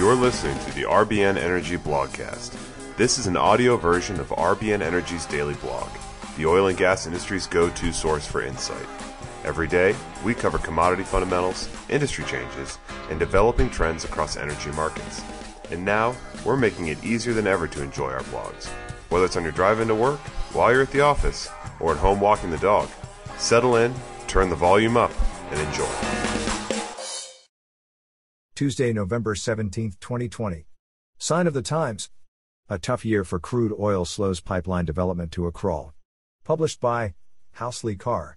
You're listening to the RBN Energy Blogcast. This is an audio version of RBN Energy's daily blog, the oil and gas industry's go to source for insight. Every day, we cover commodity fundamentals, industry changes, and developing trends across energy markets. And now, we're making it easier than ever to enjoy our blogs. Whether it's on your drive into work, while you're at the office, or at home walking the dog, settle in, turn the volume up, and enjoy. Tuesday, November 17, 2020. Sign of the Times. A tough year for crude oil slows pipeline development to a crawl. Published by Housley Carr.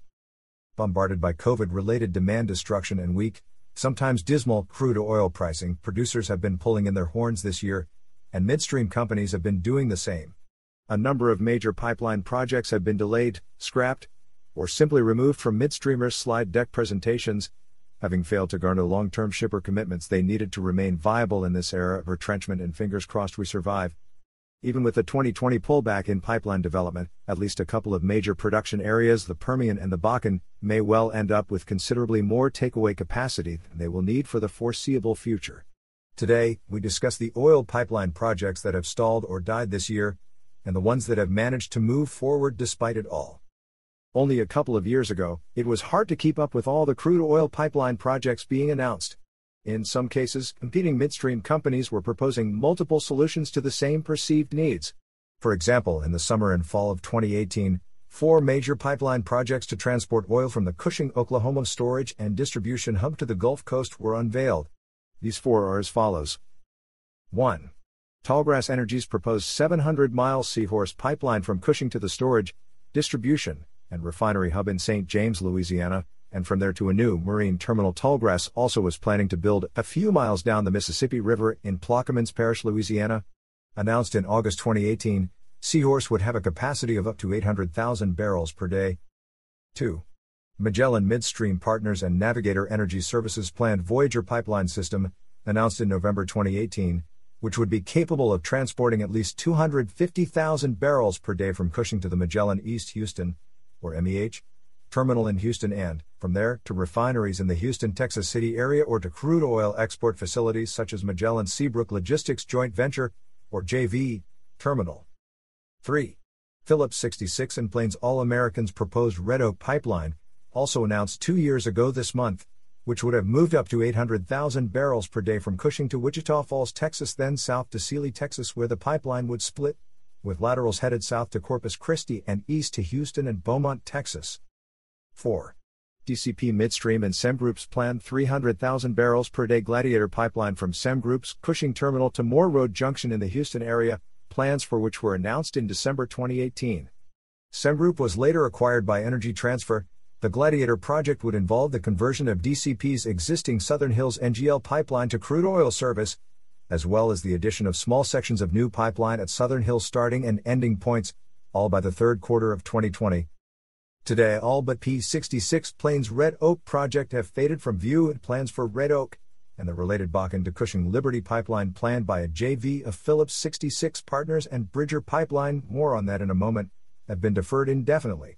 Bombarded by COVID related demand destruction and weak, sometimes dismal crude oil pricing, producers have been pulling in their horns this year, and midstream companies have been doing the same. A number of major pipeline projects have been delayed, scrapped, or simply removed from midstreamers' slide deck presentations, having failed to garner long term shipper commitments they needed to remain viable in this era of retrenchment and fingers crossed we survive. Even with the 2020 pullback in pipeline development, at least a couple of major production areas, the Permian and the Bakken, may well end up with considerably more takeaway capacity than they will need for the foreseeable future. Today, we discuss the oil pipeline projects that have stalled or died this year, and the ones that have managed to move forward despite it all. Only a couple of years ago, it was hard to keep up with all the crude oil pipeline projects being announced. In some cases, competing midstream companies were proposing multiple solutions to the same perceived needs. For example, in the summer and fall of 2018, four major pipeline projects to transport oil from the Cushing, Oklahoma storage and distribution hub to the Gulf Coast were unveiled. These four are as follows 1. Tallgrass Energy's proposed 700 mile Seahorse pipeline from Cushing to the storage, distribution, and refinery hub in St. James, Louisiana, and from there to a new marine terminal. Tallgrass also was planning to build a few miles down the Mississippi River in Plaquemines Parish, Louisiana. Announced in August 2018, Seahorse would have a capacity of up to 800,000 barrels per day. 2. Magellan Midstream Partners and Navigator Energy Services planned Voyager pipeline system, announced in November 2018, which would be capable of transporting at least 250,000 barrels per day from Cushing to the Magellan East Houston, or MEH, terminal in Houston and, from there, to refineries in the Houston, Texas City area or to crude oil export facilities such as Magellan Seabrook Logistics Joint Venture, or JV, terminal. 3. Phillips 66 and Plains All Americans proposed Red Oak Pipeline, also announced two years ago this month, which would have moved up to 800,000 barrels per day from Cushing to Wichita Falls, Texas, then south to Sealy, Texas, where the pipeline would split, with laterals headed south to Corpus Christi and east to Houston and Beaumont, Texas. 4. DCP Midstream and SemGroup's planned 300,000 barrels per day Gladiator pipeline from SemGroup's Cushing Terminal to Moore Road Junction in the Houston area, plans for which were announced in December 2018. SemGroup was later acquired by Energy Transfer. The Gladiator project would involve the conversion of DCP's existing Southern Hills NGL pipeline to crude oil service, as well as the addition of small sections of new pipeline at Southern Hills starting and ending points, all by the third quarter of 2020. Today, all but P66 Plains Red Oak project have faded from view and plans for Red Oak and the related Bakken to Cushing Liberty pipeline planned by a JV of Phillips 66 Partners and Bridger Pipeline, more on that in a moment, have been deferred indefinitely.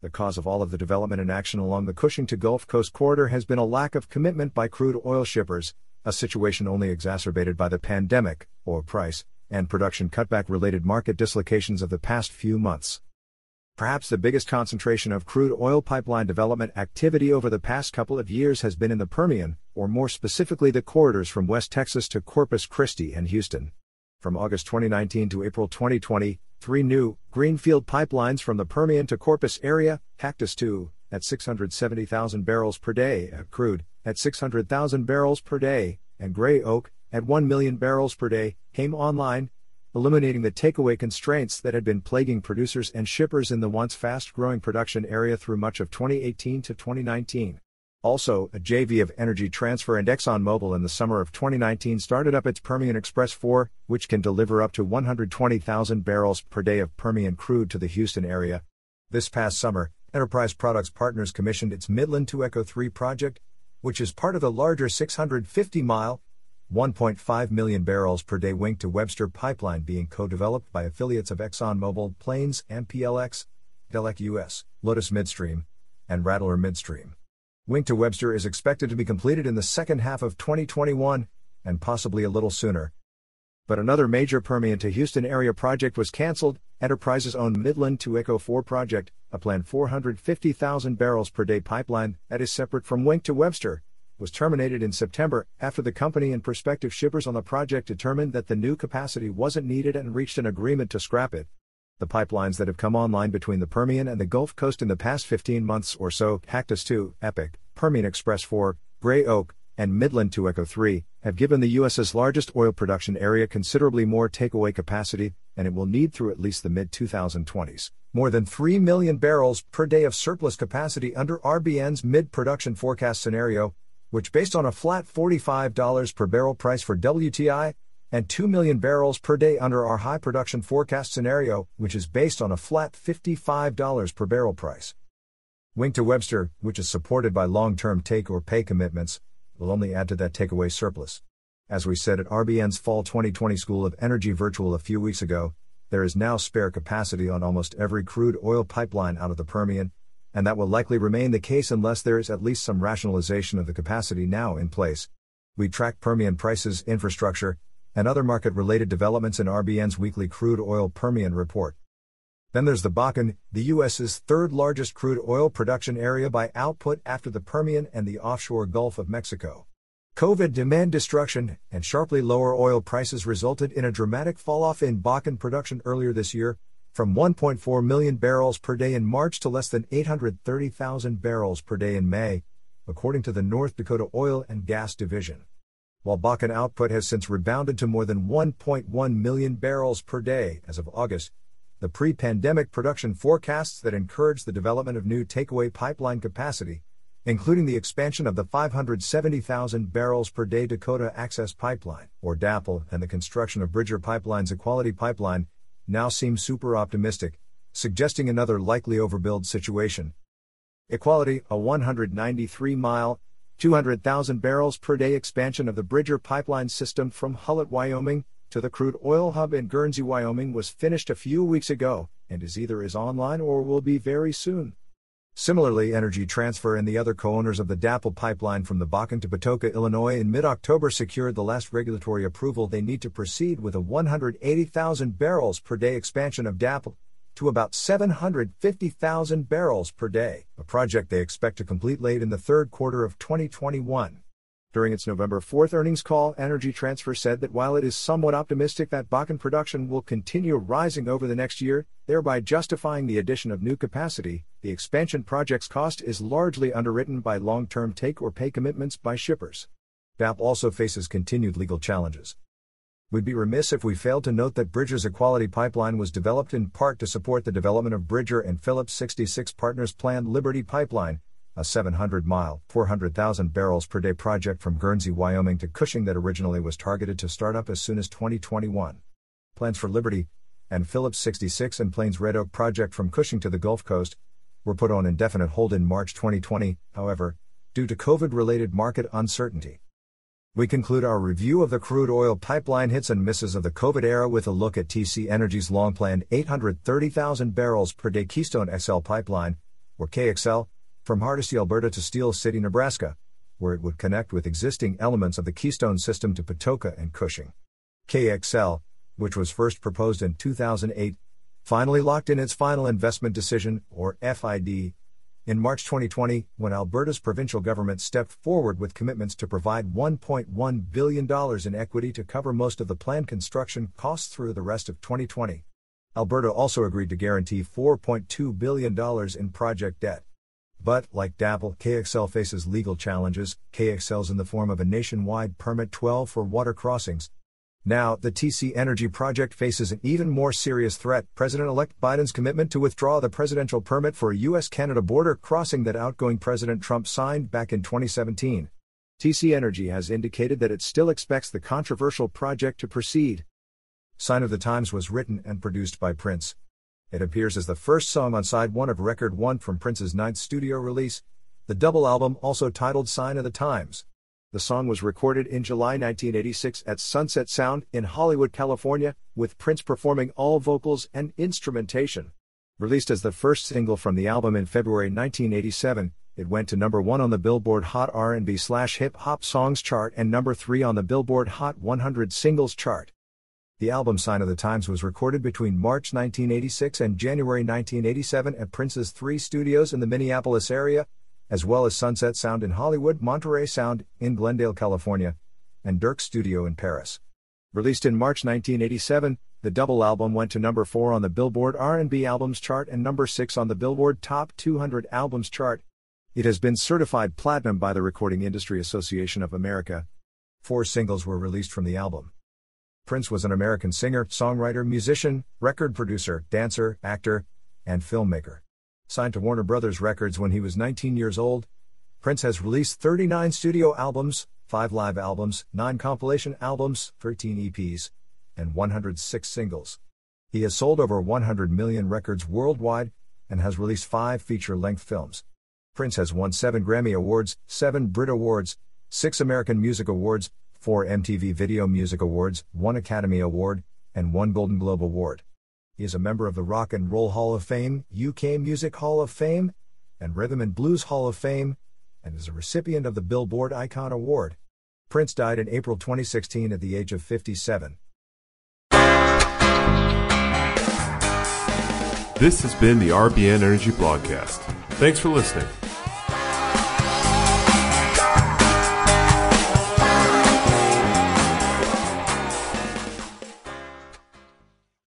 The cause of all of the development and action along the Cushing to Gulf Coast corridor has been a lack of commitment by crude oil shippers, a situation only exacerbated by the pandemic, oil price, and production cutback related market dislocations of the past few months. Perhaps the biggest concentration of crude oil pipeline development activity over the past couple of years has been in the Permian, or more specifically the corridors from West Texas to Corpus Christi and Houston. From August 2019 to April 2020, three new, greenfield pipelines from the Permian to Corpus area, Cactus II, at 670,000 barrels per day, EPIC Crude, at 600,000 barrels per day, and Gray Oak, at 1 million barrels per day, came online, eliminating the takeaway constraints that had been plaguing producers and shippers in the once fast growing production area through much of 2018 to 2019. Also, a JV of Energy Transfer and ExxonMobil in the summer of 2019 started up its Permian Express 4, which can deliver up to 120,000 barrels per day of Permian crude to the Houston area. This past summer, Enterprise Products Partners commissioned its Midland to Echo 3 project, which is part of the larger 650 mile, 1.5 million barrels per day Wink to Webster pipeline being co developed by affiliates of ExxonMobil, Plains, MPLX, Delek US, Lotus Midstream, and Rattler Midstream. Wink to Webster is expected to be completed in the second half of 2021, and possibly a little sooner. But another major Permian to Houston area project was canceled. Enterprise's own Midland to ECHO 4 project, a planned 450,000 barrels per day pipeline that is separate from Wink to Webster, was terminated in September after the company and prospective shippers on the project determined that the new capacity wasn't needed and reached an agreement to scrap it. The pipelines that have come online between the Permian and the Gulf Coast in the past 15 months or so, Cactus II, Epic, Permian Express 4, Gray Oak, and Midland to Echo 3, have given the U.S.'s largest oil production area considerably more takeaway capacity, and it will need through at least the mid 2020s more than 3 million barrels per day of surplus capacity under RBN's mid production forecast scenario, which, based on a flat $45 per barrel price for WTI, and 2 million barrels per day under our high production forecast scenario, which is based on a flat $55 per barrel price. Wink to Webster, which is supported by long term take or pay commitments, will only add to that takeaway surplus. As we said at RBN's Fall 2020 School of Energy Virtual a few weeks ago, there is now spare capacity on almost every crude oil pipeline out of the Permian, and that will likely remain the case unless there is at least some rationalization of the capacity now in place. We track Permian prices, infrastructure, and other market related developments in RBN's weekly crude oil Permian report. Then there's the Bakken, the U.S.'s third largest crude oil production area by output after the Permian and the offshore Gulf of Mexico. COVID demand destruction and sharply lower oil prices resulted in a dramatic falloff in Bakken production earlier this year, from 1.4 million barrels per day in March to less than 830,000 barrels per day in May, according to the North Dakota Oil and Gas Division. While Bakken output has since rebounded to more than 1.1 million barrels per day as of August, the pre pandemic production forecasts that encourage the development of new takeaway pipeline capacity, including the expansion of the 570,000 barrels per day Dakota Access Pipeline, or DAPL, and the construction of Bridger Pipeline's Equality Pipeline, now seem super optimistic, suggesting another likely overbuild situation. Equality, a 193 mile, 200,000 barrels per day expansion of the Bridger pipeline system from Hulett, Wyoming, to the crude oil hub in Guernsey, Wyoming was finished a few weeks ago and is either is online or will be very soon. Similarly, Energy Transfer and the other co-owners of the DAPL pipeline from the Bakken to Patoka, Illinois in mid-October secured the last regulatory approval they need to proceed with a 180,000 barrels per day expansion of DAPL to about 750,000 barrels per day, a project they expect to complete late in the third quarter of 2021. During its November 4th earnings call, Energy Transfer said that while it is somewhat optimistic that Bakken production will continue rising over the next year, thereby justifying the addition of new capacity, the expansion project's cost is largely underwritten by long term take or pay commitments by shippers. DAPL also faces continued legal challenges. We'd be remiss if we failed to note that Bridger's Equality Pipeline was developed in part to support the development of Bridger and Phillips 66 Partners' planned Liberty Pipeline, a 700 mile, 400,000 barrels per day project from Guernsey, Wyoming to Cushing that originally was targeted to start up as soon as 2021. Plans for Liberty and Phillips 66 and Plains Red Oak project from Cushing to the Gulf Coast were put on indefinite hold in March 2020, however, due to COVID related market uncertainty. We conclude our review of the crude oil pipeline hits and misses of the COVID era with a look at TC Energy's long planned 830,000 barrels per day Keystone XL pipeline, or KXL, from Hardisty, Alberta to Steele City, Nebraska, where it would connect with existing elements of the Keystone system to Patoka and Cushing. KXL, which was first proposed in 2008, finally locked in its final investment decision, or FID, in March 2020 when Alberta's provincial government stepped forward with commitments to provide $1.1 billion in equity to cover most of the planned construction costs through the rest of 2020. Alberta also agreed to guarantee $4.2 billion in project debt. But, like DAPL, KXL faces legal challenges. KXL's in the form of a nationwide Permit 12 for water crossings. Now, the TC Energy project faces an even more serious threat President elect Biden's commitment to withdraw the presidential permit for a U.S. Canada border crossing that outgoing President Trump signed back in 2017. TC Energy has indicated that it still expects the controversial project to proceed. Sign of the Times was written and produced by Prince. It appears as the first song on side one of Record 1 from Prince's ninth studio release, the double album also titled Sign of the Times. The song was recorded in July 1986 at Sunset Sound in Hollywood, California, with Prince performing all vocals and instrumentation. Released as the first single from the album in February 1987, It went to number 1 on the Billboard Hot R&B slash Hip Hop Songs chart and number 3 on the Billboard Hot 100 Singles chart. The album Sign of the Times was recorded between March 1986 and January 1987 at Prince's three studios in the Minneapolis area, as well as Sunset Sound in Hollywood, Monterey Sound in Glendale, California, and Dierks studio in Paris. Released in March 1987, the double album went to number 4 on the Billboard R&B Albums chart and number 6 on the Billboard Top 200 Albums chart. It has been certified platinum by the Recording Industry Association of America. Four singles were released from the album. Prince was an American singer, songwriter, musician, record producer, dancer, actor, and filmmaker. Signed to Warner Brothers Records when he was 19 years old, Prince has released 39 studio albums, 5 live albums, 9 compilation albums, 13 EPs, and 106 singles. He has sold over 100 million records worldwide and has released 5 feature length films. Prince has won 7 Grammy Awards, 7 Brit Awards, 6 American Music Awards, 4 MTV Video Music Awards, 1 Academy Award, and 1 Golden Globe Award. He is a member of the Rock and Roll Hall of Fame, UK Music Hall of Fame, and Rhythm and Blues Hall of Fame, and is a recipient of the Billboard Icon Award. Prince died in April 2016 at the age of 57. This has been the RBN Energy Blogcast. Thanks for listening.